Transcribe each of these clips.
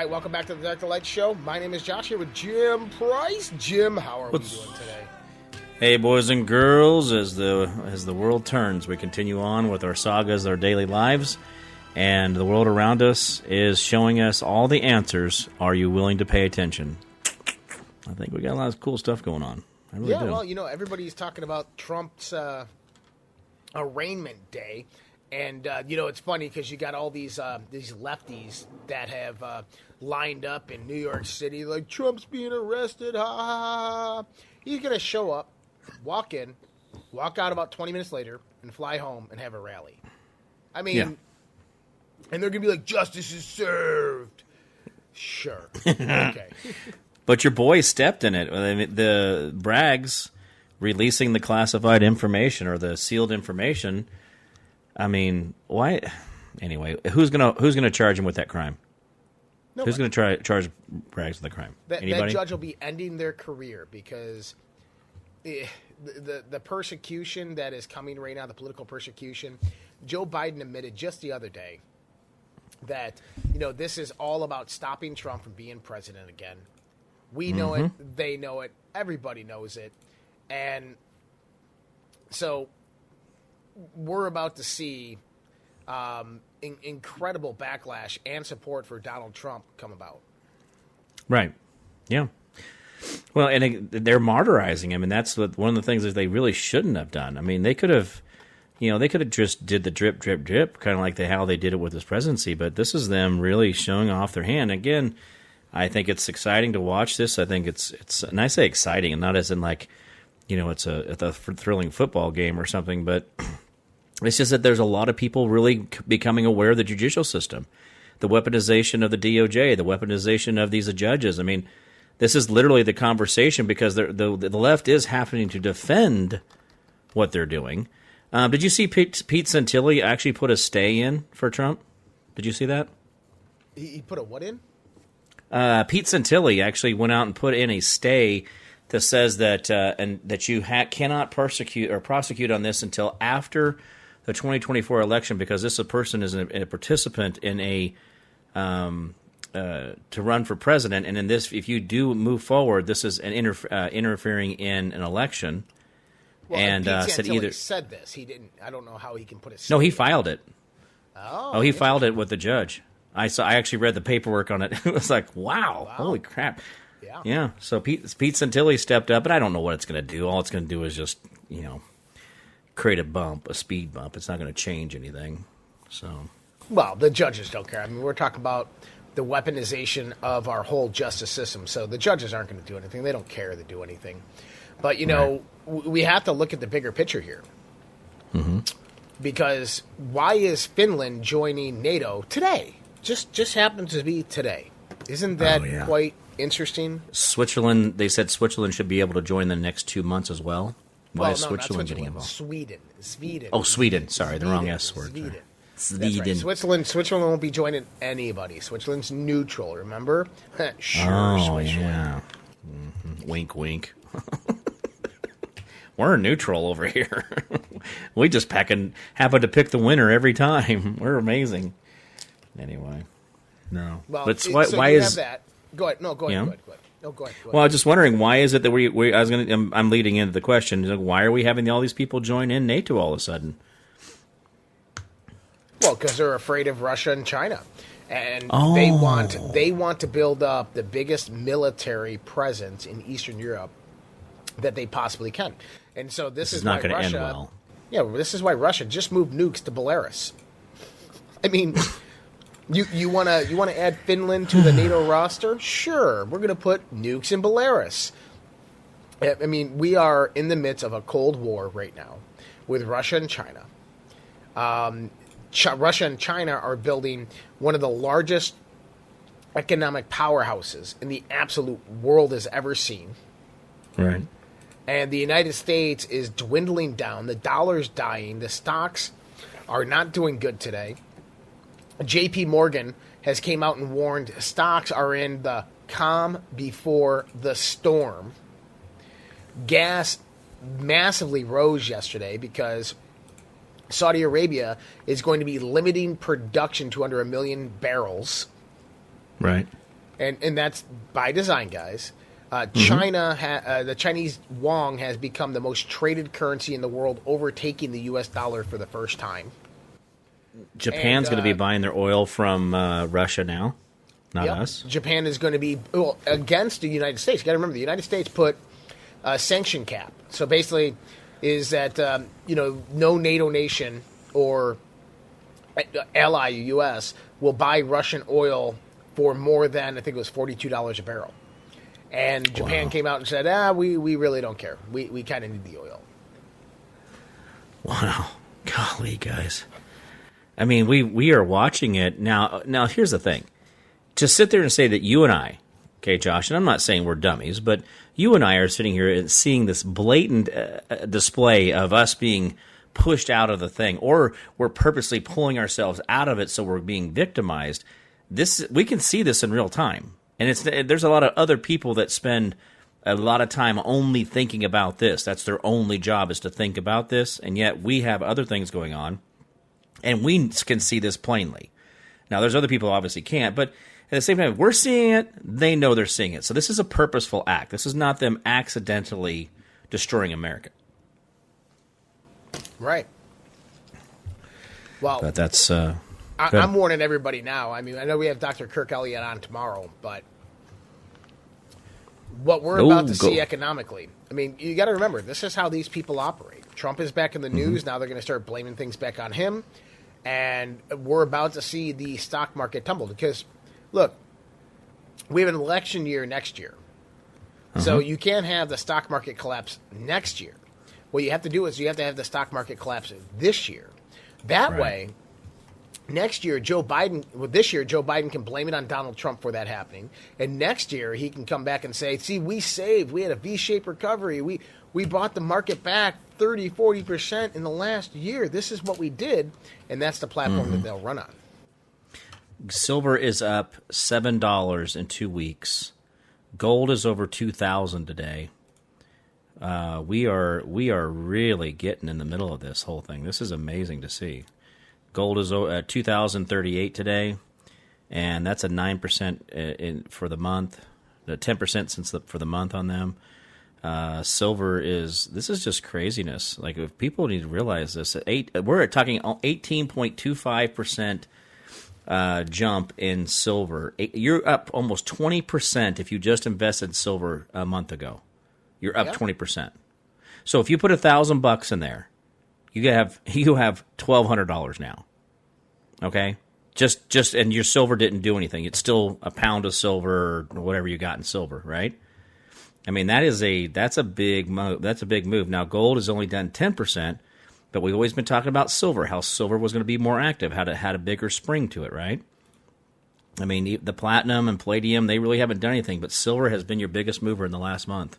Right, welcome back to the to Light Show. My name is Josh here with Jim Price. Jim, how are What's- we doing today? Hey, boys and girls! As the as the world turns, we continue on with our sagas, our daily lives, and the world around us is showing us all the answers. Are you willing to pay attention? I think we got a lot of cool stuff going on. I really Yeah, do. well, you know, everybody's talking about Trump's uh, arraignment day, and uh, you know, it's funny because you got all these uh, these lefties that have uh, lined up in New York City, like Trump's being arrested. Ha ha ha! ha." He's gonna show up, walk in, walk out about twenty minutes later, and fly home and have a rally. I mean, Yeah. and they're gonna be like, "Justice is served." Sure. okay. But your boy stepped in it. I mean, the Braggs releasing the classified information or the sealed information. I mean, why? Anyway, who's gonna who's gonna charge him with that crime? Who's gonna try charge Braggs with the crime? That, that judge will be ending their career because eh, the, the the persecution that is coming right now, the political persecution. Joe Biden admitted just the other day that you know this is all about stopping Trump from being president again. We know Mm-hmm. it, they know it, everybody knows it, and so we're about to see um, in, incredible backlash and support for Donald Trump come about. Right. Yeah. Well, and they're martyrizing him, and that's what, one of the things that they really shouldn't have done. I mean, they could have, you know, they could have just did the drip, drip, drip, kind of like the, how they did it with his presidency. But this is them really showing off their hand again. I think it's exciting to watch this. I think it's it's, and I say exciting, and not as in like, you know, it's a, it's a thrilling football game or something, but it's just that there's a lot of people really becoming aware of the judicial system, the weaponization of the DOJ, the weaponization of these judges. I mean, this is literally the conversation because the the, the left is happening to defend what they're doing. Um, did you see Pete, Pete Santilli actually put a stay in for Trump? Did you see that? He, he put a what in? uh, Pete Santilli actually went out and put in a stay that says that uh, and that you ha- cannot persecute or prosecute on this until after the 2024 election because this person is a, a participant in a um, uh, to run for president, and in this, if you do move forward, this is an interf- uh, interfering in an election. Well, And, Pete uh, said either- said this. He didn't. I don't know how he can put it. No, he filed it. Oh, Oh, he filed it with the judge. I saw. I actually read the paperwork on it. it was like, wow, holy crap. Yeah. Yeah. So Pete Pete Santilli stepped up, and I don't know what it's going to do. All it's going to do is just you know create a bump, a speed bump. It's not going to change anything. So Well, the judges don't care. I mean, we're talking about the weaponization of our whole justice system. So the judges aren't going to do anything. They don't care to do anything. But you know, w we have to look at the bigger picture here. Mm-hmm. Because why is Finland joining NATO today? Just just happens to be today. Isn't that Oh, yeah. quite interesting? Switzerland, they said Switzerland should be able to join the next two months as well. Why Well, is no, not Switzerland getting involved? Sweden. Sweden. Oh, Sweden. Sorry, the wrong S word. Sweden. That's Sweden. right. Switzerland. Switzerland won't be joining anybody. Switzerland's neutral. Remember? sure. Oh Switzerland. yeah. Mhm. Wink, wink. We're neutral over here. we just pecking, happen to pick the winner every time. We're amazing. Anyway, no. Well, but it- why, so why you is have that? Go ahead. No, go ahead. Yeah. Go ahead. Go ahead. No, go ahead. Go ahead. well? I was just wondering why is it that we? we I was gonna. I'm, I'm leading into the question. Like, why are we having all these people join in NATO all of a sudden? Well, because they're afraid of Russia and China, and they Oh. want they want to build up the biggest military presence in Eastern Europe that they possibly can. And so this, This is is, not going to end well. Yeah, this is why Russia just moved nukes to Belarus. I mean, you you want to you want to add Finland to the NATO roster? Sure, we're going to put nukes in Belarus. I I mean, we are in the midst of a cold war right now with Russia and China. Um, Ch- Russia and China are building one of the largest economic powerhouses in the absolute world has ever seen. Right. And the United States is dwindling down. The dollar's dying. The stocks are not doing good today. JP Morgan has came out and warned stocks are in the calm before the storm. Gas massively rose yesterday because Saudi Arabia is going to be limiting production to under a million barrels. Right. And, and that's by design, guys. Uh, Mm-hmm. China, ha- uh, the Chinese yuan has become the most traded currency in the world, overtaking the U.S. dollar for the first time. Japan's going to be uh, buying their oil from uh, Russia now, not Yep. us. Japan is going to be well, against the United States. You got to remember, the United States put a sanction cap. So basically, is that um, you know no NATO nation or uh, ally U.S. will buy Russian oil for more than I think it was forty two dollars a barrel. And Japan Wow. came out and said, "Ah, we, we really don't care. We we kind of need the oil." Wow, golly, guys. I mean, we we are watching it now. Now, here's the thing: to sit there and say that you and I, okay, Josh, and I'm not saying we're dummies, but you and I are sitting here and seeing this blatant uh, uh, display of us being pushed out of the thing, or we're purposely pulling ourselves out of it, so we're being victimized. This we can see this in real time, and it's there's a lot of other people that spend a lot of time only thinking about this. That's their only job is to think about this, and yet we have other things going on, and we can see this plainly. Now, there's other people who obviously can't, but at the same time, we're seeing it. They know they're seeing it. So this is a purposeful act. This is not them accidentally destroying America. Right. Well, But that's uh, I, I'm warning everybody now. I mean, I know we have Dr. Kirk Elliott on tomorrow, but what we're Go, about to go. see economically, I mean, you got to remember this is how these people operate. Trump is back in the Mm-hmm. news. Now they're going to start blaming things back on him. And we're about to see the stock market tumble because, look, we have an election year next year. So Uh-huh. you can't have the stock market collapse next year. What you have to do is you have to have the stock market collapse this year. That Right. way, next year Joe Biden well this year Joe Biden can blame it on Donald Trump for that happening and next year he can come back and say see we saved we had a V-shaped recovery we we brought the market back 30 40% in the last year this is what we did and that's the platform Mm-hmm. that they'll run on silver is up seven dollars in two weeks. Gold is over two thousand today. Uh, we are we are really getting in the middle of this whole thing. This is amazing to see. Gold is o- at two thousand thirty eight today, and that's a nine percent in for the month. The ten percent since the, for the month on them. Uh, silver is this is just craziness. Like if people need to realize this, eight we're talking eighteen point two five percent uh, jump in silver. You're up almost twenty percent if you just invested silver a month ago. You're up Yeah. twenty percent. So if you put a thousand bucks in there, you have you have twelve hundred dollars now. Okay, just just and your silver didn't do anything. It's still a pound of silver or whatever you got in silver, right? I mean that is a that's a big move. That's a big move. Now gold has only done ten percent, but we've always been talking about silver. How silver was going to be more active. Had it had a bigger spring to it, right? I mean the- the platinum and palladium they really haven't done anything, but silver has been your biggest mover in the last month.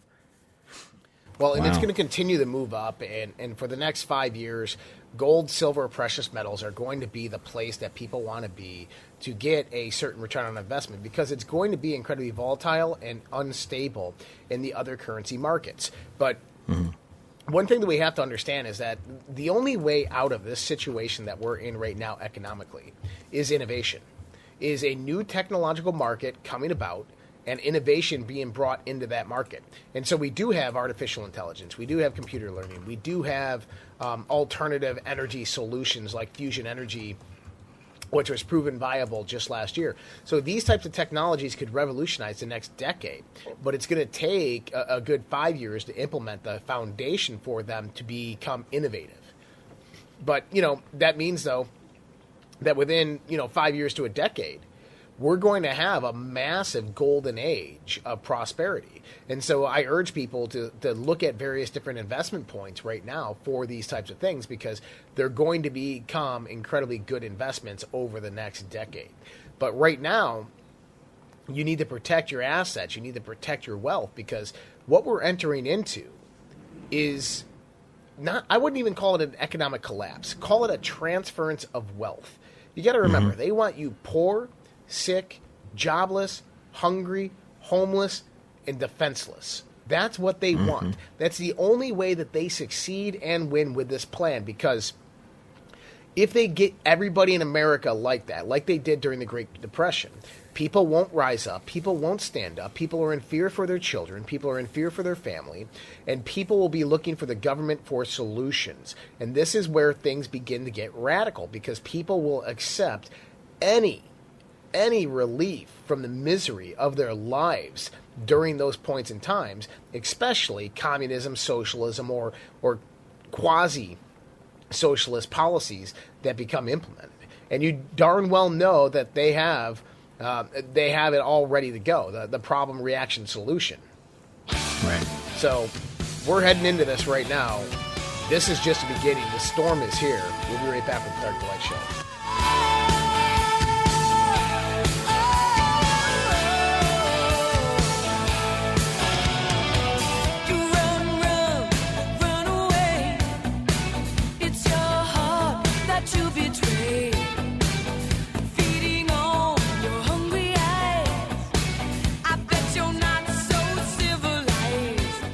Well, and it's going to continue to move up, and, and for the next five years, gold, silver, precious metals are going to be the place that people want to be to get a certain return on investment because it's going to be incredibly volatile and unstable in the other currency markets. But mm-hmm. one thing that we have to understand is that the only way out of this situation that we're in right now economically is innovation, is a new technological market coming about and innovation being brought into that market. And so we do have artificial intelligence, we do have computer learning, we do have um, alternative energy solutions like fusion energy which was proven viable just last year. So these types of technologies could revolutionize the next decade, but it's going to take a, a good five years to implement the foundation for them to become innovative. But you know that means though that within you know five years to a decade, we're going to have a massive golden age of prosperity. And so I urge people to, to look at various different investment points right now for these types of things because they're going to become incredibly good investments over the next decade. But right now, you need to protect your assets. You need to protect your wealth because what we're entering into is not, I wouldn't even call it an economic collapse. Call it a transference of wealth. You got to mm-hmm. remember, they want you poor, sick, jobless, hungry, homeless, and defenseless. That's what they mm-hmm. want. That's the only way that they succeed and win with this plan because if they get everybody in America like that, like they did during the Great Depression, people won't rise up, people won't stand up, people are in fear for their children, people are in fear for their family, and people will be looking for the government for solutions. And this is where things begin to get radical because people will accept any any relief from the misery of their lives during those points in times, especially communism, socialism, or or quasi socialist policies that become implemented. And you darn well know that they have uh, they have it all ready to go. The, the problem reaction solution. Right. So we're heading into this right now. This is just the beginning. The storm is here. We'll be right back with the Dark to Light Show.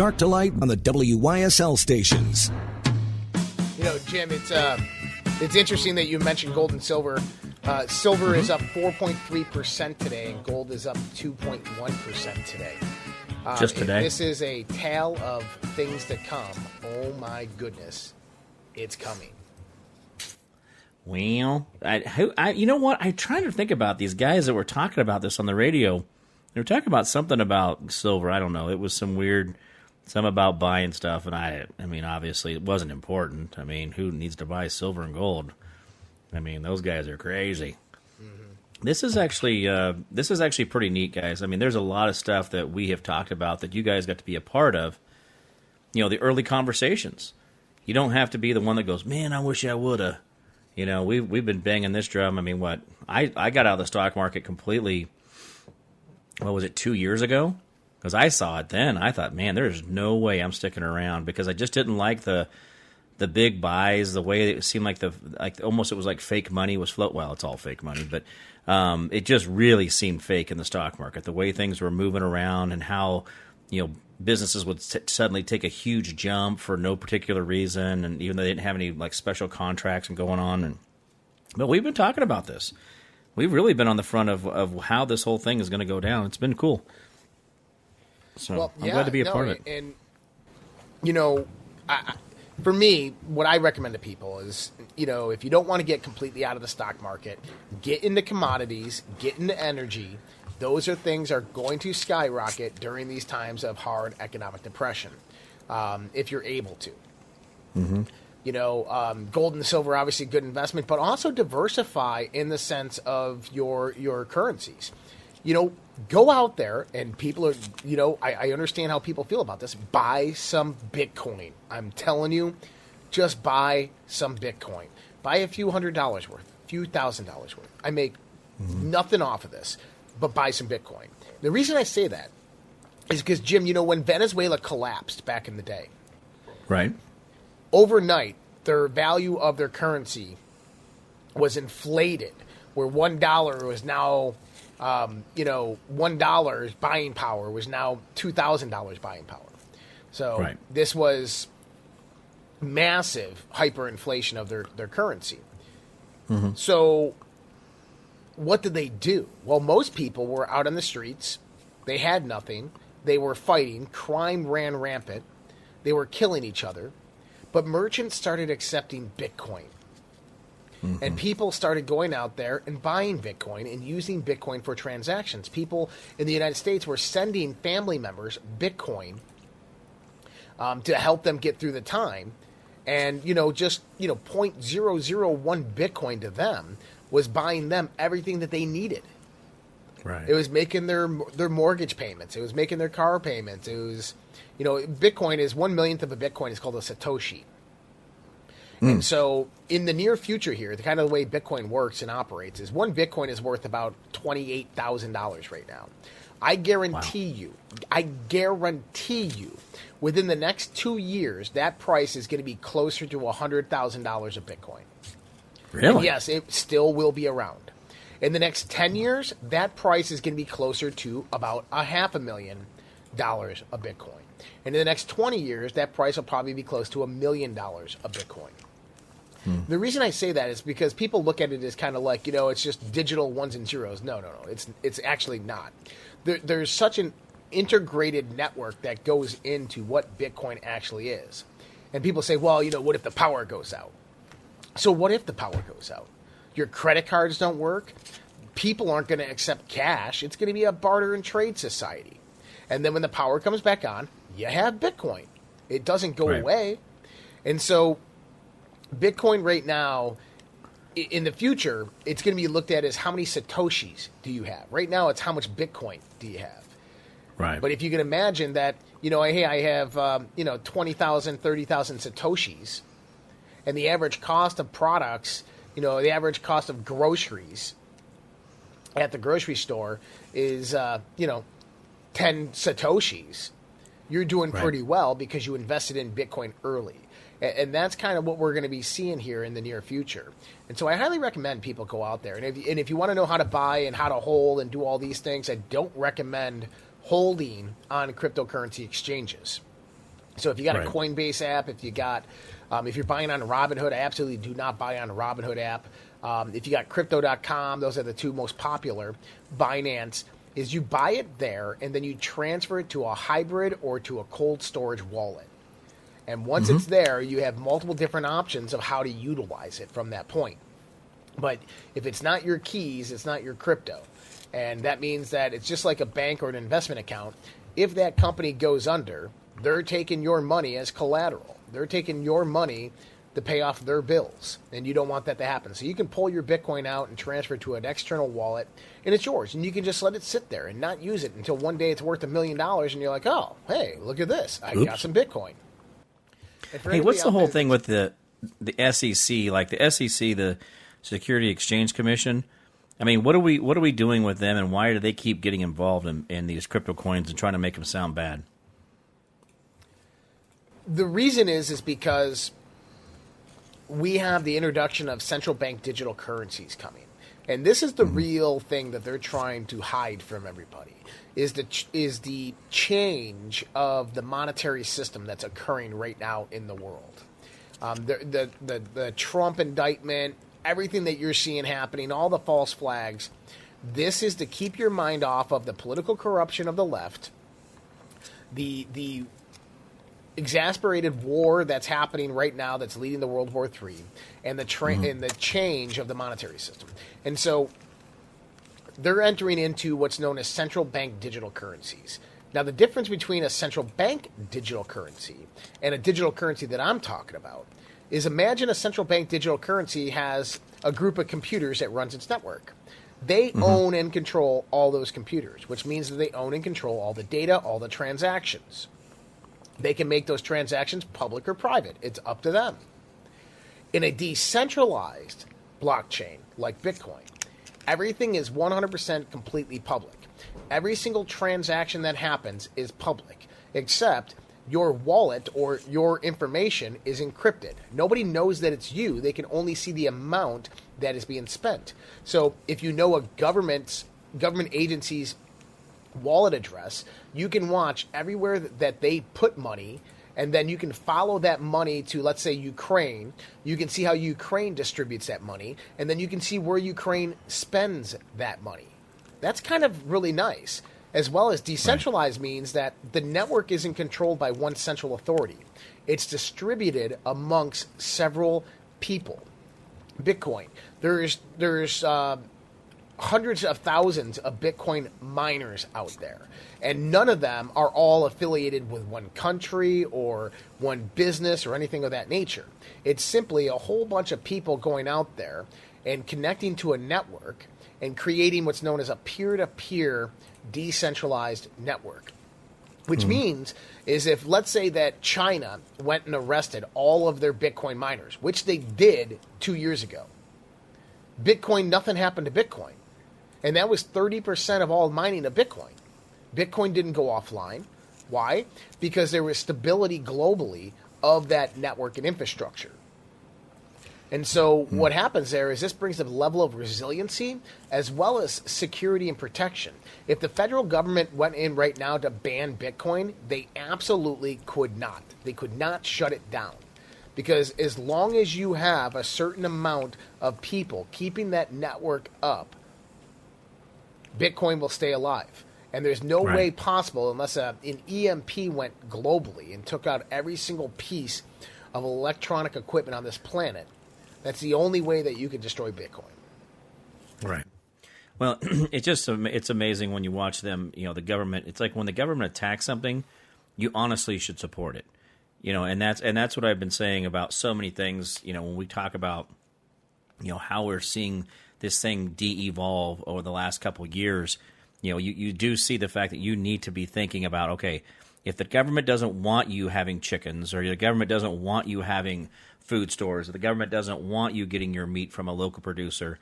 Dark to light on the WYSL stations. You know, Jim, it's uh, it's interesting that you mentioned gold and silver. Uh, silver is up 4.3 percent today, and gold is up 2.1 percent today. Uh, Just today? This is a tale of things to come. Oh my goodness, it's coming. Well, I, who, I, you know what? I'm trying to think about these guys that were talking about this on the radio. They were talking about something about silver. I don't know. It was some weird, some about buying stuff, and I, I mean, obviously it wasn't important. I mean, who needs to buy silver and gold? I mean, those guys are crazy. This is actually, uh, this is actually pretty neat, guys. I mean, there's a lot of stuff that we have talked about that you guys got to be a part of. You know, the early conversations. You don't have to be the one that goes, "Man, I wish I woulda." You know, we've we've been banging this drum. I mean, what I I got out of the stock market completely. What was it? Two years ago. Because I saw it then, I thought, man, there's no way I'm sticking around because I just didn't like the the big buys, the way it seemed like the like almost it was like fake money was float. Well, it's all fake money, but um, it just really seemed fake in the stock market. The way things were moving around and how you know businesses would t- suddenly take a huge jump for no particular reason, and even though they didn't have any like special contracts and going on. And but we've been talking about this. We've really been on the front of of how this whole thing is going to go down. It's been cool. So Well, I'm yeah, glad to be a no, part of it. And you know, I, for me, what I recommend to people is, you know, if you don't want to get completely out of the stock market, get into commodities, get into energy. Those are things are going to skyrocket during these times of hard economic depression, um, if you're able to. You know, um, gold and silver obviously good investment, but also diversify in the sense of your your currencies. You know, go out there and people are. You know, I, I understand how people feel about this. Buy some Bitcoin. I'm telling you, just buy some Bitcoin. Buy a few hundred dollars worth, a few thousand dollars worth. I make mm-hmm. nothing off of this, but buy some Bitcoin. The reason I say that is because Jim, you know, when Venezuela collapsed back in the day, Right. overnight their value of their currency was inflated where one dollar was now um, you know one dollar's buying power was now two thousand dollars buying power. So Right. this was massive hyperinflation of their, their currency. So what did they do? Well most people were out on the streets. They had nothing. They were fighting. Crime ran rampant. They were killing each other. But merchants started accepting Bitcoin. And people started going out there and buying Bitcoin and using Bitcoin for transactions. People in the United States were sending family members Bitcoin um, to help them get through the time. And, you know, just, you know, 0.001 Bitcoin to them was buying them everything that they needed. Right. It was making their their mortgage payments. It was making their car payments. It was, you know, Bitcoin is one millionth of a Bitcoin is called a satoshi. Mm. And so, in the near future, here, the kind of the way Bitcoin works and operates is one Bitcoin is worth about twenty eight thousand dollars right now. I guarantee you, I guarantee you, within the next two years, that price is going to be closer to hundred thousand dollars a Bitcoin. really? Yes, it still will be around. In the next 10 years, that price is going to be closer to about a half a million dollars a Bitcoin. And in the next 20 years, that price will probably be close to a million dollars a Bitcoin. The reason I say that is because people look at it as kind of like, you know, it's just digital ones and zeros. No, no, no. It's it's actually not. There, there's such an integrated network that goes into what Bitcoin actually is. And people say, well, you know, what if the power goes out? So what if the power goes out? Your credit cards don't work. People aren't going to accept cash. It's going to be a barter and trade society. And then when the power comes back on, you have Bitcoin. It doesn't go Right. away. And so Bitcoin right now in the future, it's going to be looked at as how many satoshis do you have? Right now it's how much Bitcoin do you have? Right. But if you can imagine that, you know, hey, I have, um, you know, 20,000, 30,000 Satoshis, and the average cost of products, you know, the average cost of groceries at the grocery store is, uh, you know, 10 Satoshis, you're doing Right. pretty well because you invested in Bitcoin early. And that's kind of what we're going to be seeing here in the near future. And so I highly recommend people go out there. And if, and if you want to know how to buy and how to hold and do all these things, I don't recommend holding on cryptocurrency exchanges. So if you got Right. a Coinbase app, if you got, um, if you're buying on Robinhood, I absolutely do not buy on a Robinhood app. Um, if you got Crypto.com, those are the two most popular. Binance is you buy it there and then you transfer it to a hybrid or to a cold storage wallet. And once mm-hmm. it's there, you have multiple different options of how to utilize it from that point. But if it's not your keys, it's not your crypto. And that means that it's just like a bank or an investment account. If that company goes under, they're taking your money as collateral. They're taking your money to pay off their bills. And you don't want that to happen. So you can pull your Bitcoin out and transfer it to an external wallet, and it's yours. And you can just let it sit there and not use it until one day it's worth a million dollars, and you're like, oh, hey, look at this. I got some Bitcoin. Hey, what's the whole there thing with the the SEC? Like the SEC, the Security Exchange Commission, I mean, what are we what are we doing with them, and why do they keep getting involved in, in these crypto coins and trying to make them sound bad? The reason is is because we have the introduction of central bank digital currencies coming. And this is the real thing that they're trying to hide from everybody is the ch- is the change of the monetary system that's occurring right now in the world. Um, the, the the the Trump indictment, everything that you're seeing happening, all the false flags. This is to keep your mind off of the political corruption of the left, the the exasperated war that's happening right now that's leading to World War III and the tra- mm-hmm. and the change of the monetary system. And so they're entering into what's known as central bank digital currencies. Now the difference between a central bank digital currency and a digital currency that I'm talking about is imagine a central bank digital currency has a group of computers that runs its network. They mm-hmm. own and control all those computers, which means that they own and control all the data, all the transactions. They can make those transactions public or private. It's up to them. In a decentralized blockchain like Bitcoin, everything is 100% completely public. Every single transaction that happens is public, except your wallet or your information is encrypted. Nobody knows that it's you. They can only see the amount that is being spent. So if you know a government's government agency's wallet address, you can watch everywhere that they put money, and then you can follow that money to, let's say, Ukraine. You can see how Ukraine distributes that money, and then you can see where Ukraine spends that money. That's kind of really nice. As well as decentralized means that the network isn't controlled by one central authority, it's distributed amongst several people. Bitcoin. There's there's uh, hundreds of thousands of Bitcoin miners out there, and none of them are all affiliated with one country or one business or anything of that nature. It's simply a whole bunch of people going out there and connecting to a network and creating what's known as a peer to peer decentralized network which mm-hmm. means is if let's say that China went and arrested all of their Bitcoin miners, which they did two years ago. Bitcoin, nothing happened to Bitcoin, and that was thirty percent of all mining of Bitcoin. Bitcoin didn't go offline. Why? Because there was stability globally of that network and infrastructure. And so hmm. what happens there is this brings a level of resiliency as well as security and protection. If the federal government went in right now to ban Bitcoin, they absolutely could not. They could not shut it down. Because as long as you have a certain amount of people keeping that network up, Bitcoin will stay alive. And there's no Right. way possible unless a, an EMP went globally and took out every single piece of electronic equipment on this planet. That's the only way that you can destroy Bitcoin. Right. Well, it's just it's amazing when you watch them. You know, the government. It's like when the government attacks something, you honestly should support it. You know, and that's and that's what I've been saying about so many things. You know, when we talk about you know how we're seeing this thing de-evolve over the last couple years you know you, you do see the fact that you need to be thinking about okay if the government doesn't want you having chickens or the government doesn't want you having food stores or the government doesn't want you getting your meat from a local producer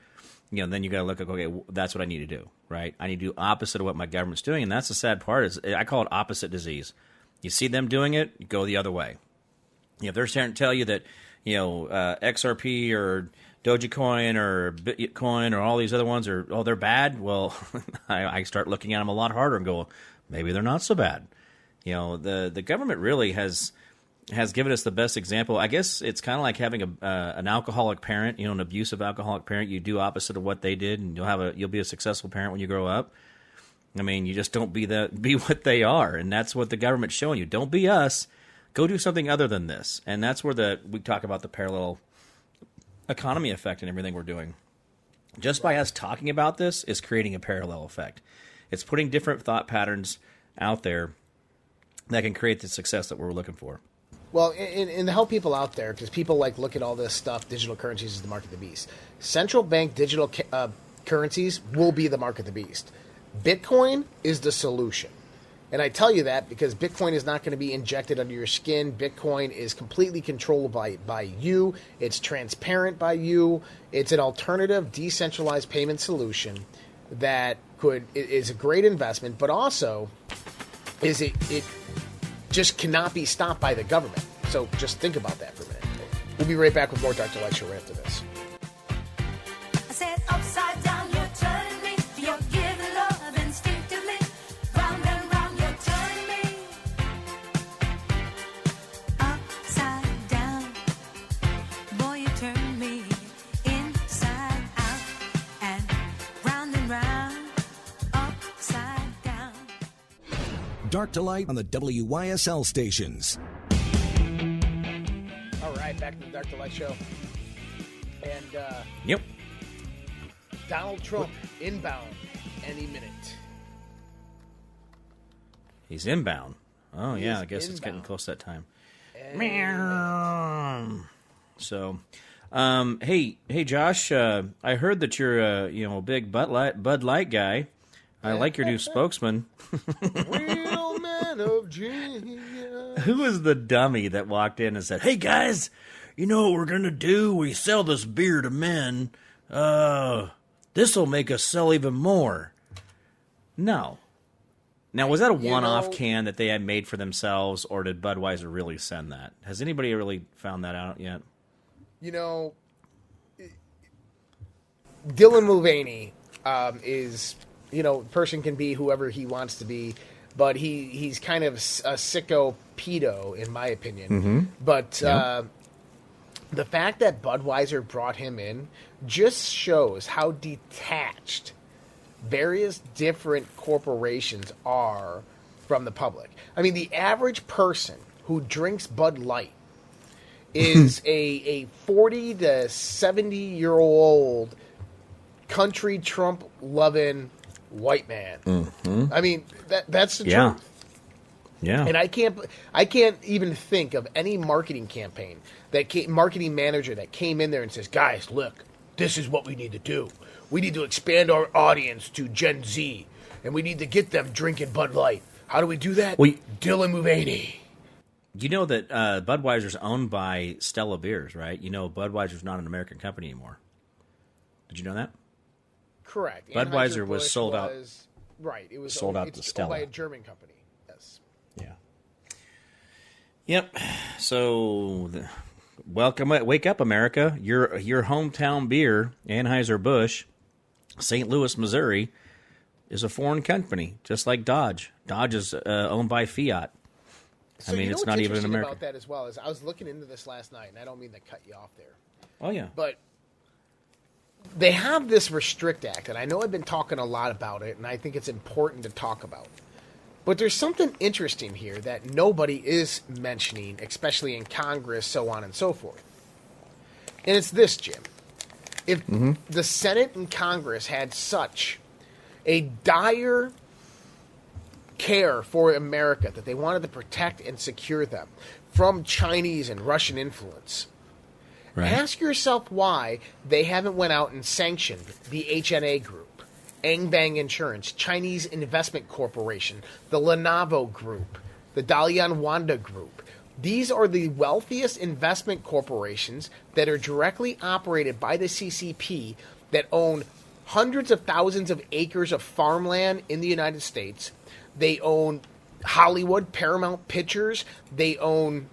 you know then you got to look at okay that's what i need to do right? I need to do opposite of what my government's doing and that's the sad part is i call it opposite disease. You see them doing it you go the other way. You know, if they're trying to tell you that, you know, uh, XRP or Dogecoin or Bitcoin or all these other ones are, oh, they're bad, well, I, I start looking at them a lot harder and go, maybe they're not so bad. You know, the, the government really has has given us the best example. I guess it's kind of like having a uh, an alcoholic parent, you know, an abusive alcoholic parent. You do opposite of what they did, and you'll have a you'll be a successful parent when you grow up. I mean, you just don't be the be what they are, and that's what the government's showing you. Don't be us. Go do something other than this, and that's where the we talk about the parallel economy effect and everything we're doing. Just by us talking about this is creating a parallel effect. It's putting different thought patterns out there that can create the success that we're looking for. Well, and, and help people out there, because people like look at all this stuff, digital currencies is the mark of the beast. Central bank digital uh, currencies will be the mark of the beast. Bitcoin is the solution. And I tell you that because Bitcoin is not going to be injected under your skin. Bitcoin is completely controlled by, by you, it's transparent by you. It's an alternative, decentralized payment solution that could is a great investment, but also is it, it just cannot be stopped by the government. So just think about that for a minute. We'll be right back with more Dr. Show right after this. Dark to light on the WYSL stations. All right, back to the Dr. Light Show. And uh, Yep. Donald Trump inbound any minute. He's inbound. Oh yeah, is I guess it's getting inbound. close that time. Any So, um, hey, hey, Josh, uh, I heard that you're a you know a big Bud Light Bud Light guy. I like your new spokesman. Real man of genius. Who was the dummy that walked in and said, "Hey guys, you know what we're gonna do? We sell this beer to men. Uh, this will make us sell even more." No. Now, was that a You one-off know- can that they had made for themselves, or did Budweiser really send that? Has anybody really found that out yet? You know, Dylan Mulvaney um, is, you know, person can be whoever he wants to be, but he, he's kind of a sicko pedo, in my opinion. But uh, the fact that Budweiser brought him in just shows how detached various different corporations are from the public. I mean, the average person who drinks Bud Light is a, a 40 to 70 year old country Trump loving white man. I mean, that that's the Yeah. truth. Yeah. And I can't I can't even think of any marketing campaign that came, marketing manager that came in there and says, "Guys, look, this is what we need to do. We need to expand our audience to Gen Z, and we need to get them drinking Bud Light. How do we do that? We y- Dylan Mulvaney. You know that uh, Budweiser's owned by Stella Beers, right? You know Budweiser's not an American company anymore. Did you know that? Correct. Budweiser was sold out- was- Right. It was sold owned- out to Stella. by a German company. Yes. Yeah. Yep. So, the, welcome, wake up, America! Your your hometown beer, Anheuser Busch, St. Louis, Missouri, is a foreign company, just like Dodge. Dodge is uh, owned by Fiat. So I mean, you know it's not even an interesting American. about that as well is I was looking into this last night, and I don't mean to cut you off there. Oh yeah. but they have this restrict act and i know i've been talking a lot about it and i think it's important to talk about. But there's something interesting here that nobody is mentioning especially in congress so on and so forth. And it's this jim. If mm-hmm. the senate and congress had such a dire care for america that they wanted to protect and secure them from chinese and russian influence Right. Ask yourself why they haven't went out and sanctioned the HNA Group, Anbang Insurance, Chinese Investment Corporation, the Lenovo Group, the Dalian Wanda Group. These are the wealthiest investment corporations that are directly operated by the CCP that own hundreds of thousands of acres of farmland in the United States. They own Hollywood, Paramount Pictures. They own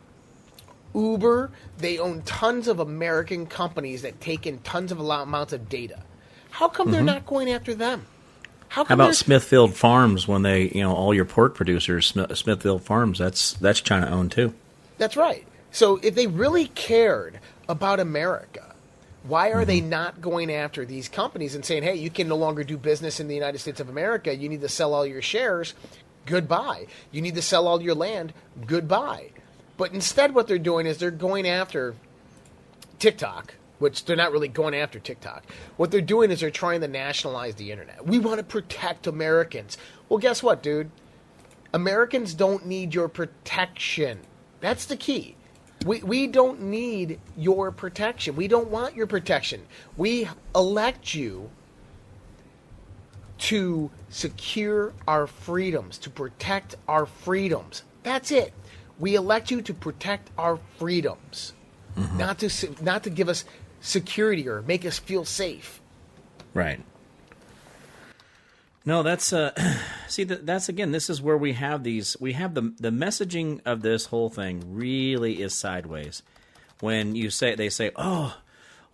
Uber, they own tons of American companies that take in tons of amounts of data. How come they're not going after them? Mm-hmm. How How about Smithfield Farms when they, you know, all your pork producers, Smithfield Farms, that's that's China owned too. That's right. So if they really cared about America, why are Mm-hmm. they not going after these companies and saying, "Hey, you can no longer do business in the United States of America. You need to sell all your shares. Goodbye. You need to sell all your land. Goodbye." But instead, what they're doing is they're going after TikTok, which they're not really going after TikTok. What they're doing is they're trying to nationalize the internet. We want to protect Americans. Well, guess what, dude? Americans don't need your protection. That's the key. We, we don't need your protection. We don't want your protection. We elect you to secure our freedoms, to protect our freedoms. That's it. We elect you to protect our freedoms, not to not to give us security or make us feel safe. Right. No, that's uh see that that's again this is where we have these we have the the messaging of this whole thing really is sideways. When you say they say, "Oh,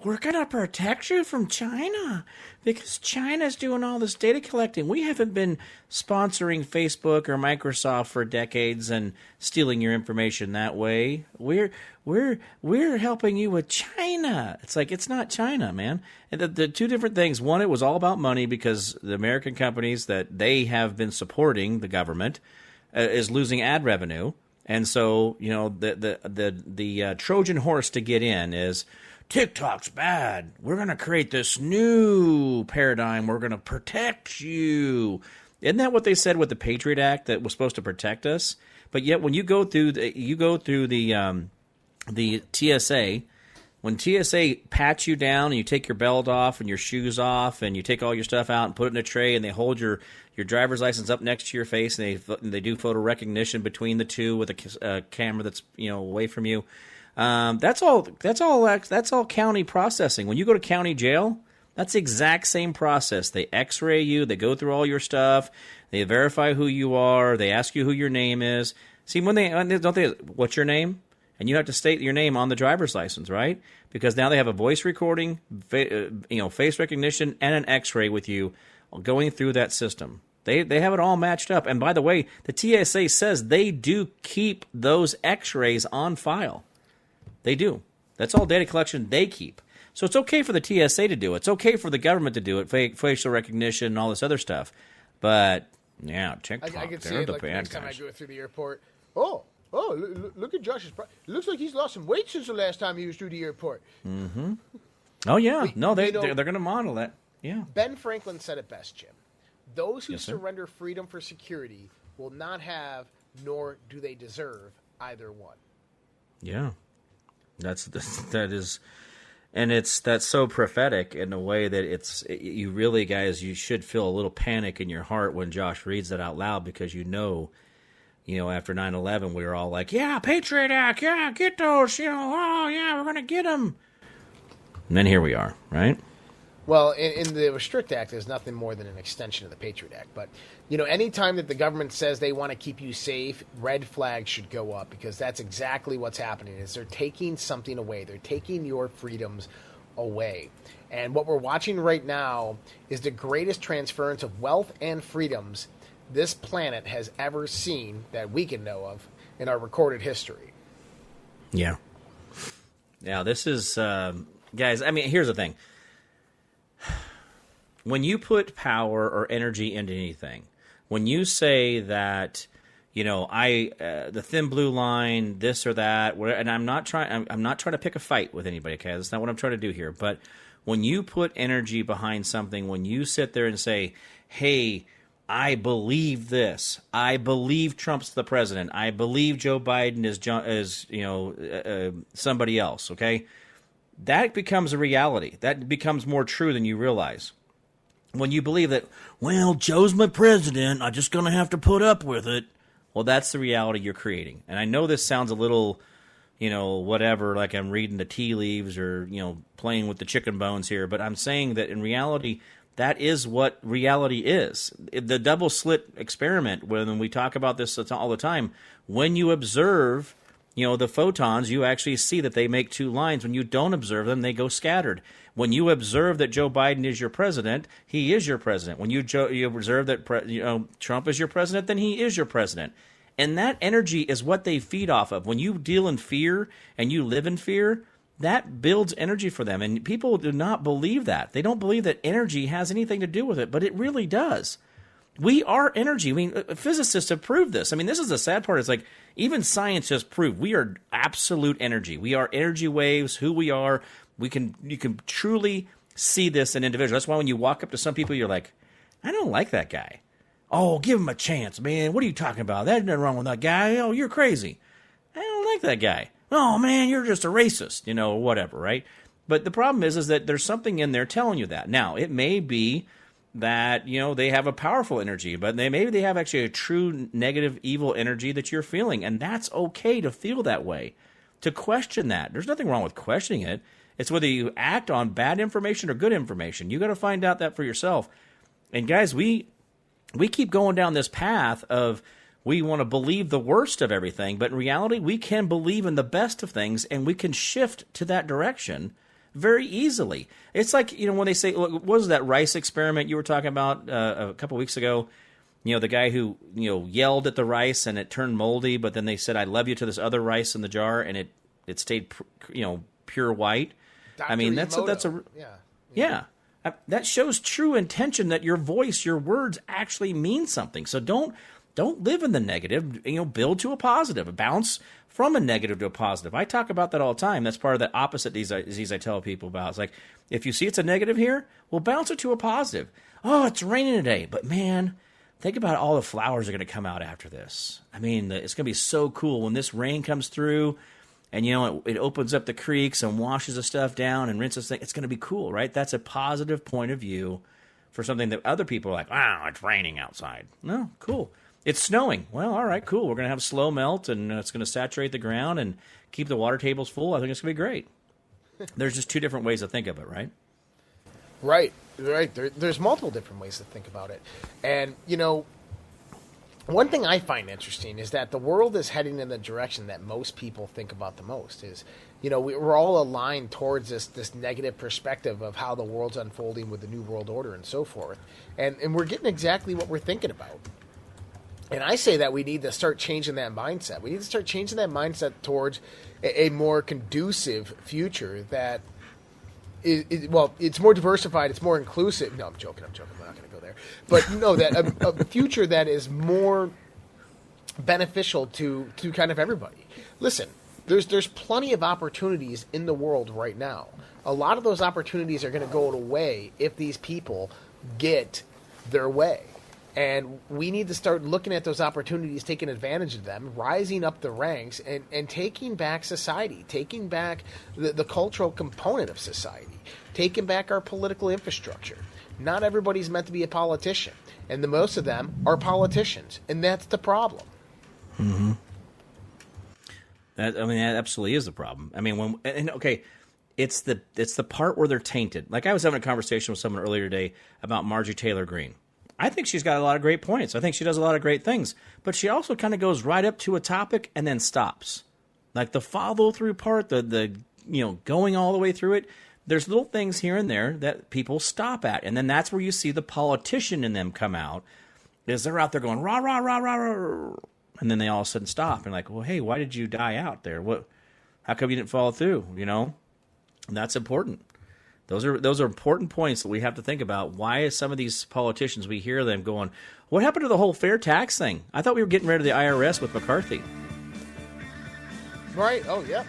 we're going to protect you from China because China's doing all this data collecting. We haven't been sponsoring Facebook or Microsoft for decades and stealing your information that way. We're we're we're helping you with China. It's like it's not China, man. And the, the two different things. One, it was all about money because the American companies that they have been supporting the government uh, is losing ad revenue. And so, you know, the the the the uh, Trojan horse to get in is TikTok's bad. We're going to create this new paradigm. We're going to protect you. Isn't that what they said with the Patriot Act that was supposed to protect us? But yet, when you go through the you go through the um, the TSA, when TSA pats you down and you take your belt off and your shoes off and you take all your stuff out and put it in a tray and they hold your, your driver's license up next to your face and they and they do photo recognition between the two with a uh, camera that's you know away from you. Um, that's all. That's all. That's all county processing. When you go to county jail, that's the exact same process. They X-ray you. They go through all your stuff. They verify who you are. They ask you who your name is. See when they don't they what's your name? and you have to state your name on the driver's license, right? Because now they have a voice recording, uh, you know, face recognition, and an X-ray with you going through that system. They they have it all matched up. And by the way, the TSA says they do keep those X-rays on file. They do. That's all data collection they keep. So it's okay for the TSA to do it. It's okay for the government to do it, facial recognition and all this other stuff. But yeah, I, TikTok, I could see they're it the like the next time I guys. go through the airport. Oh, oh, look, look at Josh's. Pro- looks like he's lost some weight since the last time he was through the airport. Mm-hmm. Oh yeah, We- no, they know- they're, they're going to model that. Yeah, Ben Franklin said it best, Jim. Those who Yes, sir. surrender freedom for security will not have, nor do they deserve, either one. Yeah, that's that is, and it's that's so prophetic in a way that it's you really guys you should feel a little panic in your heart when Josh reads that out loud because you know, you know after 9-11 we were all like yeah Patriot Act yeah get those you know oh yeah we're gonna get them, and then here we are right. Well, in, in the Restrict Act there's nothing more than an extension of the Patriot Act. But you know, anytime that the government says they want to keep you safe, red flags should go up because that's exactly what's happening. Is they're taking something away. They're taking your freedoms away. And what we're watching right now is the greatest transference of wealth and freedoms this planet has ever seen that we can know of in our recorded history. Yeah. Yeah, this is um, guys. I mean, here's the thing: when you put power or energy into anything, when you say that, you know, I uh, the thin blue line, this or that, whatever, and I'm not trying. I'm, I'm not trying to pick a fight with anybody. Okay, that's not what I'm trying to do here. But when you put energy behind something, when you sit there and say, "Hey," I believe this. I believe Trump's the president. I believe Joe Biden is is you know uh, uh, somebody else. Okay, that becomes a reality. That becomes more true than you realize. When you believe that, well, Joe's my president. I'm just gonna have to put up with it. Well, that's the reality you're creating. And I know this sounds a little, you know, whatever, like I'm reading the tea leaves or you know playing with the chicken bones here. But I'm saying that in reality, that is what reality is. The double slit experiment, when we talk about this all the time, when you observe, you know, the photons, you actually see that they make two lines. When you don't observe them, they go scattered. When you observe that Joe Biden is your president, he is your president. When you, jo- you observe that pre- you know, Trump is your president, then he is your president. And that energy is what they feed off of. When you deal in fear and you live in fear, that builds energy for them. And people do not believe that. They don't believe that energy has anything to do with it, but it really does. We are energy. I mean, uh, physicists have proved this. I mean, this is the sad part. It's like even science has proved we are absolute energy. We are energy waves. Who we are, we can you can truly see this in individuals. That's why when you walk up to some people, you're like, I don't like that guy. Oh, give him a chance, man. What are you talking about? There's nothing wrong with that guy. Oh, you're crazy. I don't like that guy. Oh man, you're just a racist, you know, or whatever, right? But the problem is, is that there's something in there telling you that. Now, it may be that you know they have a powerful energy, but they maybe they have actually a true negative, evil energy that you're feeling, and that's okay to feel that way. To question that, there's nothing wrong with questioning it. It's whether you act on bad information or good information. You got to find out that for yourself. And guys, we we keep going down this path of we want to believe the worst of everything, but in reality, we can believe in the best of things, and we can shift to that direction very easily. It's like you know when they say, what was that rice experiment you were talking about uh, a couple weeks ago? You know the guy who you know yelled at the rice and it turned moldy, but then they said, "I love you" to this other rice in the jar, and it it stayed pr- you know pure white. I mean that's a, that's a yeah. yeah. Uh, That shows true intention that your voice, your words actually mean something. So don't don't live in the negative, you know, build to a positive, bounce from a negative to a positive. I talk about that all the time. That's part of the opposite disease I tell people about. It's like if you see it's a negative here, well bounce it to a positive. Oh, it's raining today, but man, think about all the flowers are going to come out after this. I mean, it's going to be so cool when this rain comes through and you know it, it opens up the creeks and washes the stuff down and rinses things. It's going to be cool, right? That's a positive point of view for something that other people are like, "Wow, it's raining outside." No, cool. It's snowing. Well, all right, cool. We're going to have slow melt and uh, it's going to saturate the ground and keep the water tables full. I think it's going to be great. There's just two different ways to think of it, right? Right, right. There, there's multiple different ways to think about it, and you know, one thing I find interesting is that the world is heading in the direction that most people think about the most. Is you know we, we're all aligned towards this this negative perspective of how the world's unfolding with the new world order and so forth, and and we're getting exactly what we're thinking about. And I say that we need to start changing that mindset. We need to start changing that mindset towards a, a more conducive future that it, it, well, it's more diversified. It's more inclusive. No, I'm joking. I'm joking. We're not going to go there. But no, that a, a future that is more beneficial to to kind of everybody. Listen, there's there's plenty of opportunities in the world right now. A lot of those opportunities are going to go away if these people get their way. And we need to start looking at those opportunities, taking advantage of them, rising up the ranks, and, and taking back society, taking back the, the cultural component of society, taking back our political infrastructure. Not everybody's meant to be a politician, and the most of them are politicians, and that's the problem. Hmm. That I mean, that absolutely is the problem. I mean, when and okay, it's the it's the part where they're tainted. Like I was having a conversation with someone earlier today about Marjorie Taylor Greene. I think she's got a lot of great points. I think she does a lot of great things, but she also kind of goes right up to a topic and then stops. Like the follow through part, the the you know going all the way through it. There's little things here and there that people stop at, and then that's where you see the politician in them come out. Is they're out there going rah rah rah rah rah, and then they all of a sudden stop and like, well, hey, why did you die out there? What? How come you didn't follow through? You know, and that's important. Those are those are important points that we have to think about. Why is some of these politicians we hear them going, "What happened to the whole fair tax thing? I thought we were getting rid of the IRS with McCarthy." Right? Oh, yeah.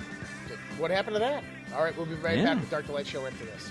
What happened to that? All right, we'll be right Yeah. back with Dark Light Show into this.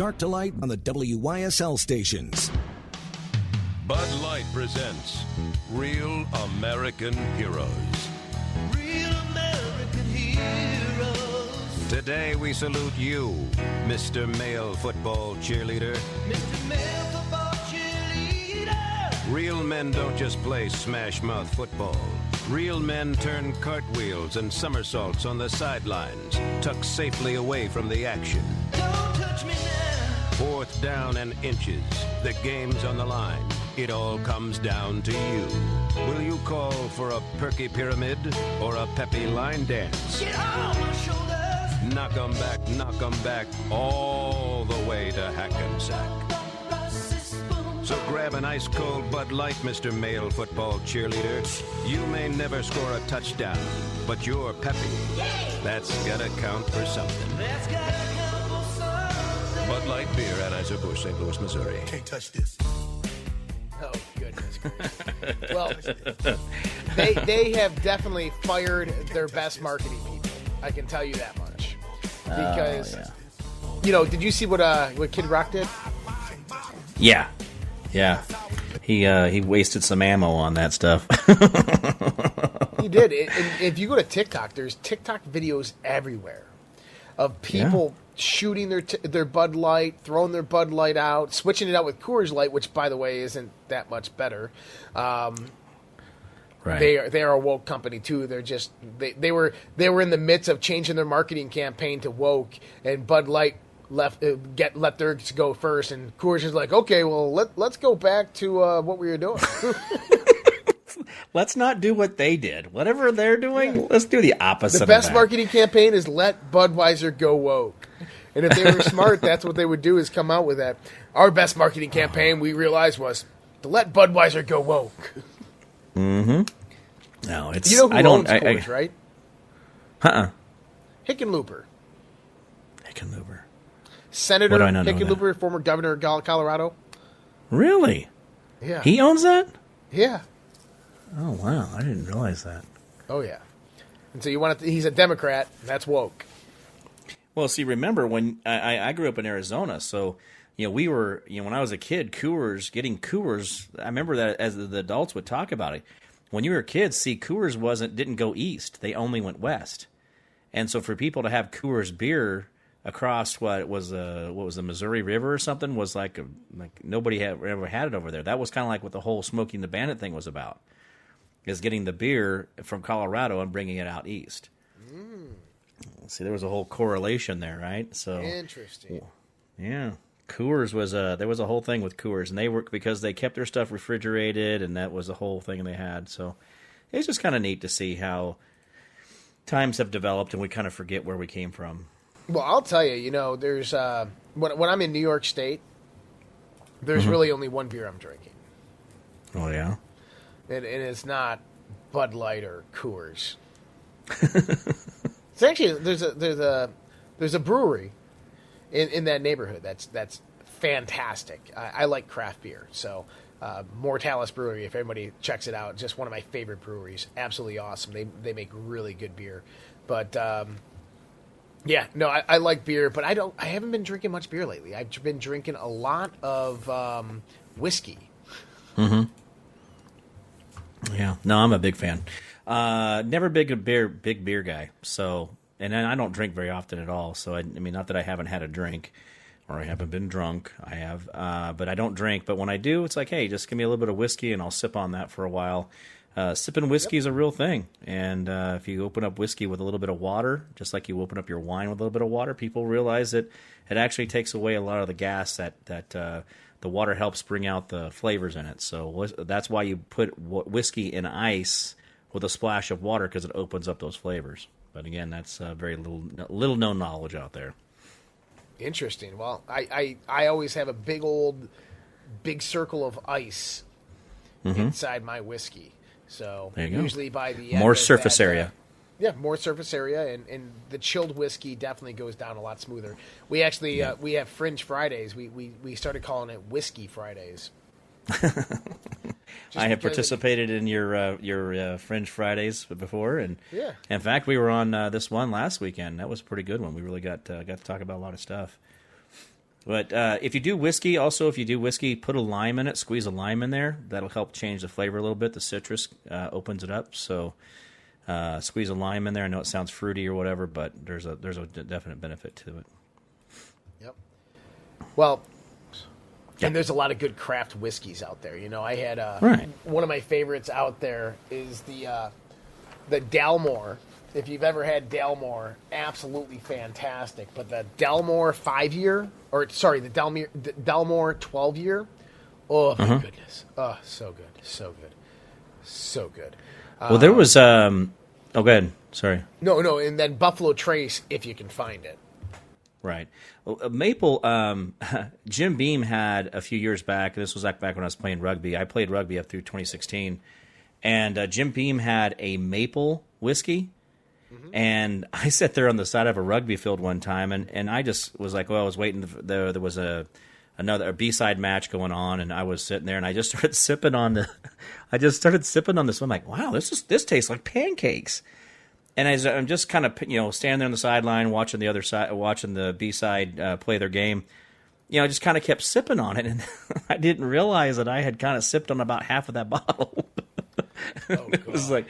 Dark to light on the WYSL stations. Bud Light presents Real American Heroes. Real American heroes. Today we salute you, Mr. Male Football Cheerleader. Mr. Male Football Cheerleader. Real men don't just play smash mouth football. Real men turn cartwheels and somersaults on the sidelines, tucked safely away from the action. Fourth down and inches. The game's on the line. It all comes down to you. Will you call for a perky pyramid or a peppy line dance? Get on my shoulders. Knock 'em back, knock 'em back, all the way to Hackensack. So grab an ice cold Bud Light, Mr. Male Football Cheerleader. You may never score a touchdown, but you're peppy. That's gotta count for something. Bud Light Beer, Anheuser-Busch, St. Louis, Missouri. Can't touch this. Oh goodness. well, they they have definitely fired their best marketing people. I can tell you that much. Because you know, did you see what uh what Kid Rock did? Yeah, yeah. He uh, he wasted some ammo on that stuff. He did. And and if you go to TikTok, there's TikTok videos everywhere of people shooting their t- their Bud Light, throwing their Bud Light out, switching it out with Coors Light, which by the way isn't that much better. Um, right. They are they are a woke company too. They're just they, they were they were in the midst of changing their marketing campaign to woke, and Bud Light left uh, get let theirs go first, and Coors is like, okay, well let let's go back to uh, what we were doing. Let's not do what they did. Whatever they're doing, let's do the opposite. the best marketing campaign is let Budweiser go woke. And if they were smart, that's what they would do is come out with that. Our best marketing campaign we realized was to let Budweiser go woke. Mm-hmm. No, it's You know who I don't. owns I, I, Coors, right? Uh-uh. Hickenlooper. Hickenlooper. Senator What do I not know Hickenlooper, former governor of Colorado. Really? Yeah. He owns that? yeah. Oh wow, I didn't realize that. Oh yeah. And so you want to, he's a Democrat. That's woke. Well, see, remember when I, I- I grew up in Arizona, so you know we were you know when I was a kid, Coors getting Coors. I remember that as the adults would talk about it. When you were kids, see, Coors wasn't didn't go east; they only went west. And so for people to have Coors beer across what was a what was the Missouri River or something was like a, like nobody had ever had it over there. That was kind of like what the whole Smokey and the Bandit thing was about. Is getting the beer from Colorado and bringing it out east. See, there was a whole correlation there, right? So Interesting. yeah, Coors was a there was a whole thing with Coors, and they were because they kept their stuff refrigerated, and that was the whole thing they had. So it's just kind of neat to see how times have developed, and we kind of forget where we came from. Well, I'll tell you. You know, there's uh, when when I'm in New York State, there's Mm-hmm. really only one beer I'm drinking, Oh yeah, and, and it's not Bud Light or Coors. it's actually there's a there's a there's a brewery in, in that neighborhood that's that's fantastic. I, I like craft beer, so uh, Mortalis Brewery. If everybody checks it out, just one of my favorite breweries. Absolutely awesome. They they make really good beer, but. Um, yeah, no, I, I like beer, but I don't. I haven't been drinking much beer lately. I've been drinking a lot of um, whiskey. Yeah. No, I'm a big fan. Uh, never big a beer big beer guy. So, and I don't drink very often at all. So I, I mean, not that I haven't had a drink or I haven't been drunk. I have, uh, but I don't drink. But when I do, it's like, hey, just give me a little bit of whiskey, and I'll sip on that for a while. Uh, sipping whiskey is a real thing, and uh, if you open up whiskey with a little bit of water, just like you open up your wine with a little bit of water, people realize that it actually takes away a lot of the gas that that uh, the water helps bring out the flavors in it. So that's why you put whiskey in ice with a splash of water because it opens up those flavors. But again, that's uh, very little little known knowledge out there. Interesting. Well, I, I, I always have a big old, big circle of ice inside my whiskey. So Mm-hmm. There you go. usually by the More of surface that, uh, area. Yeah, more surface area, and, and the chilled whiskey definitely goes down a lot smoother. We actually uh, we have Fringe Fridays. We, we we started calling it Whiskey Fridays. I have participated in your uh, your uh, Fringe Fridays before, and Yeah. in fact, we were on uh, this one last weekend. That was a pretty good one. We really got uh, got to talk about a lot of stuff. But uh, if you do whiskey, also if you do whiskey, put a lime in it. Squeeze a lime in there. That'll help change the flavor a little bit. The citrus uh, opens it up. So uh, squeeze a lime in there. I know it sounds fruity or whatever, but there's a there's a definite benefit to it. Yep. Well, and there's a lot of good craft whiskeys out there. You know, I had uh, Right. one of my favorites out there is the uh, the Dalmore. If you've ever had Dalmore, absolutely fantastic. But the Dalmore five year, or sorry, the Dalmore Dalmore twelve year. Oh my goodness! Oh, so good, so good, so good. Well, there was um. Oh, go ahead. Sorry. No, no, and then Buffalo Trace if you can find it. Right. Well, uh, Maple, um, Jim Beam had a few years back. This was like back when I was playing rugby. I played rugby up through 2016, and uh, Jim Beam had a maple whiskey. And I sat there on the side of a rugby field one time, and, and I just was like, well, I was waiting. For, there, there was a another a B side match going on, and I was sitting there, and I just started sipping on the. I just started sipping on this. I'm like, wow, this is this tastes like pancakes. And as I'm just kind of you know standing there on the sideline watching the other side, watching the B side uh, play their game, you know, I just kind of kept sipping on it, and I didn't realize that I had kind of sipped on about half of that bottle. it was like,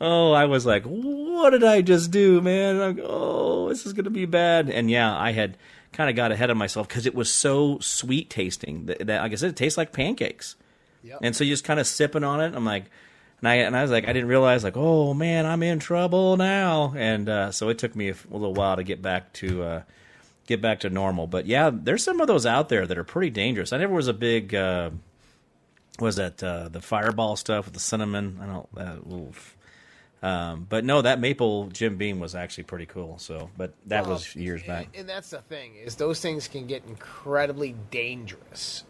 oh, I was like, what did I just do, man? I'm, oh, this is gonna be bad. And yeah, I had kind of got ahead of myself because it was so sweet tasting that, that, like I said, it tastes like pancakes. Yep. And so you're just kind of sipping on it. I'm like, and I and I was like, I didn't realize like, oh man, I'm in trouble now. And uh, so it took me a little while to get back to uh, get back to normal. But yeah, there's some of those out there that are pretty dangerous. I never was a big. Uh, was that uh, the fireball stuff with the cinnamon? I don't. Uh, oof. Um, but no, that maple Jim Beam was actually pretty cool. So, but that was years and- back. And that's the thing is those things can get incredibly dangerous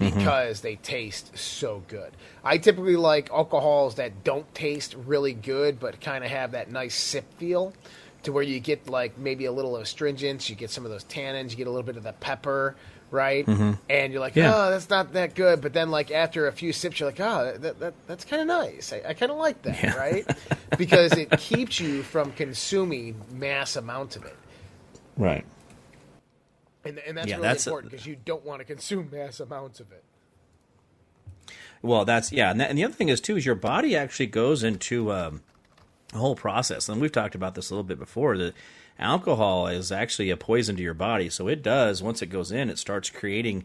Mm-hmm. because they taste so good. I typically like alcohols that don't taste really good but kind of have that nice sip feel to where you get like maybe a little astringence, you get some of those tannins, you get a little bit of the pepper, right? And you're like, Mm-hmm. Yeah. oh, that's not that good. But then like after a few sips, you're like, oh, that, that, that's kind of nice. I, I kind of like that, Yeah. right? because it keeps you from consuming mass amounts of it. Right. And, and that's Yeah, really that's- important because you don't want to consume mass amounts of it. Well, that's yeah, and, that, and the other thing is too is your body actually goes into um, a whole process, and we've talked about this a little bit before. That alcohol is actually a poison to your body, so it does once it goes in, it starts creating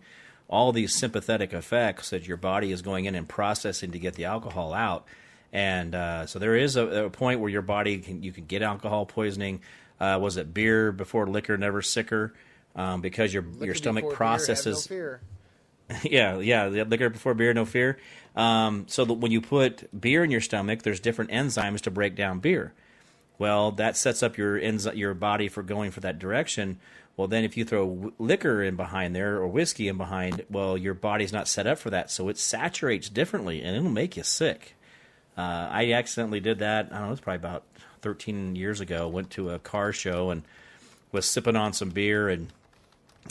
all these sympathetic effects that your body is going in and processing to get the alcohol out. And uh, so there is a, a point where your body can you can get alcohol poisoning. Uh, was it beer before liquor, never sicker? Um, because your your stomach before beer, no processes yeah, yeah, liquor before beer, no fear. Um, so that when you put beer in your stomach, there's different enzymes to break down beer. Well, that sets up your enzy- your body for going for that direction. Well, then if you throw liquor in behind there or whiskey in behind, well, your body's not set up for that, so it saturates differently and it'll make you sick. Uh, I accidentally did that. I don't know. It was probably about 13 years ago. Went to a car show and was sipping on some beer and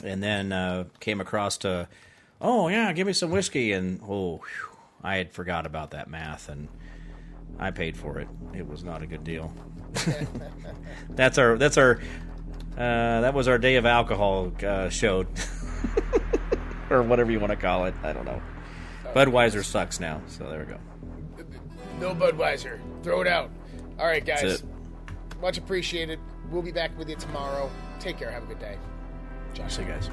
and then uh, came across to, oh yeah, give me some whiskey, and oh, whew, I had forgot about that math, and I paid for it. It was not a good deal. that's our that's our uh, that was our day of alcohol uh, show, or whatever you want to call it. I don't know. Budweiser sucks now, so there we go. No Budweiser. Throw it out. All right, guys. Much appreciated. We'll be back with you tomorrow. Take care. Have a good day. Josh. See you guys.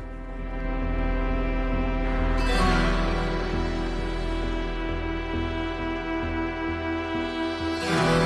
Thank you.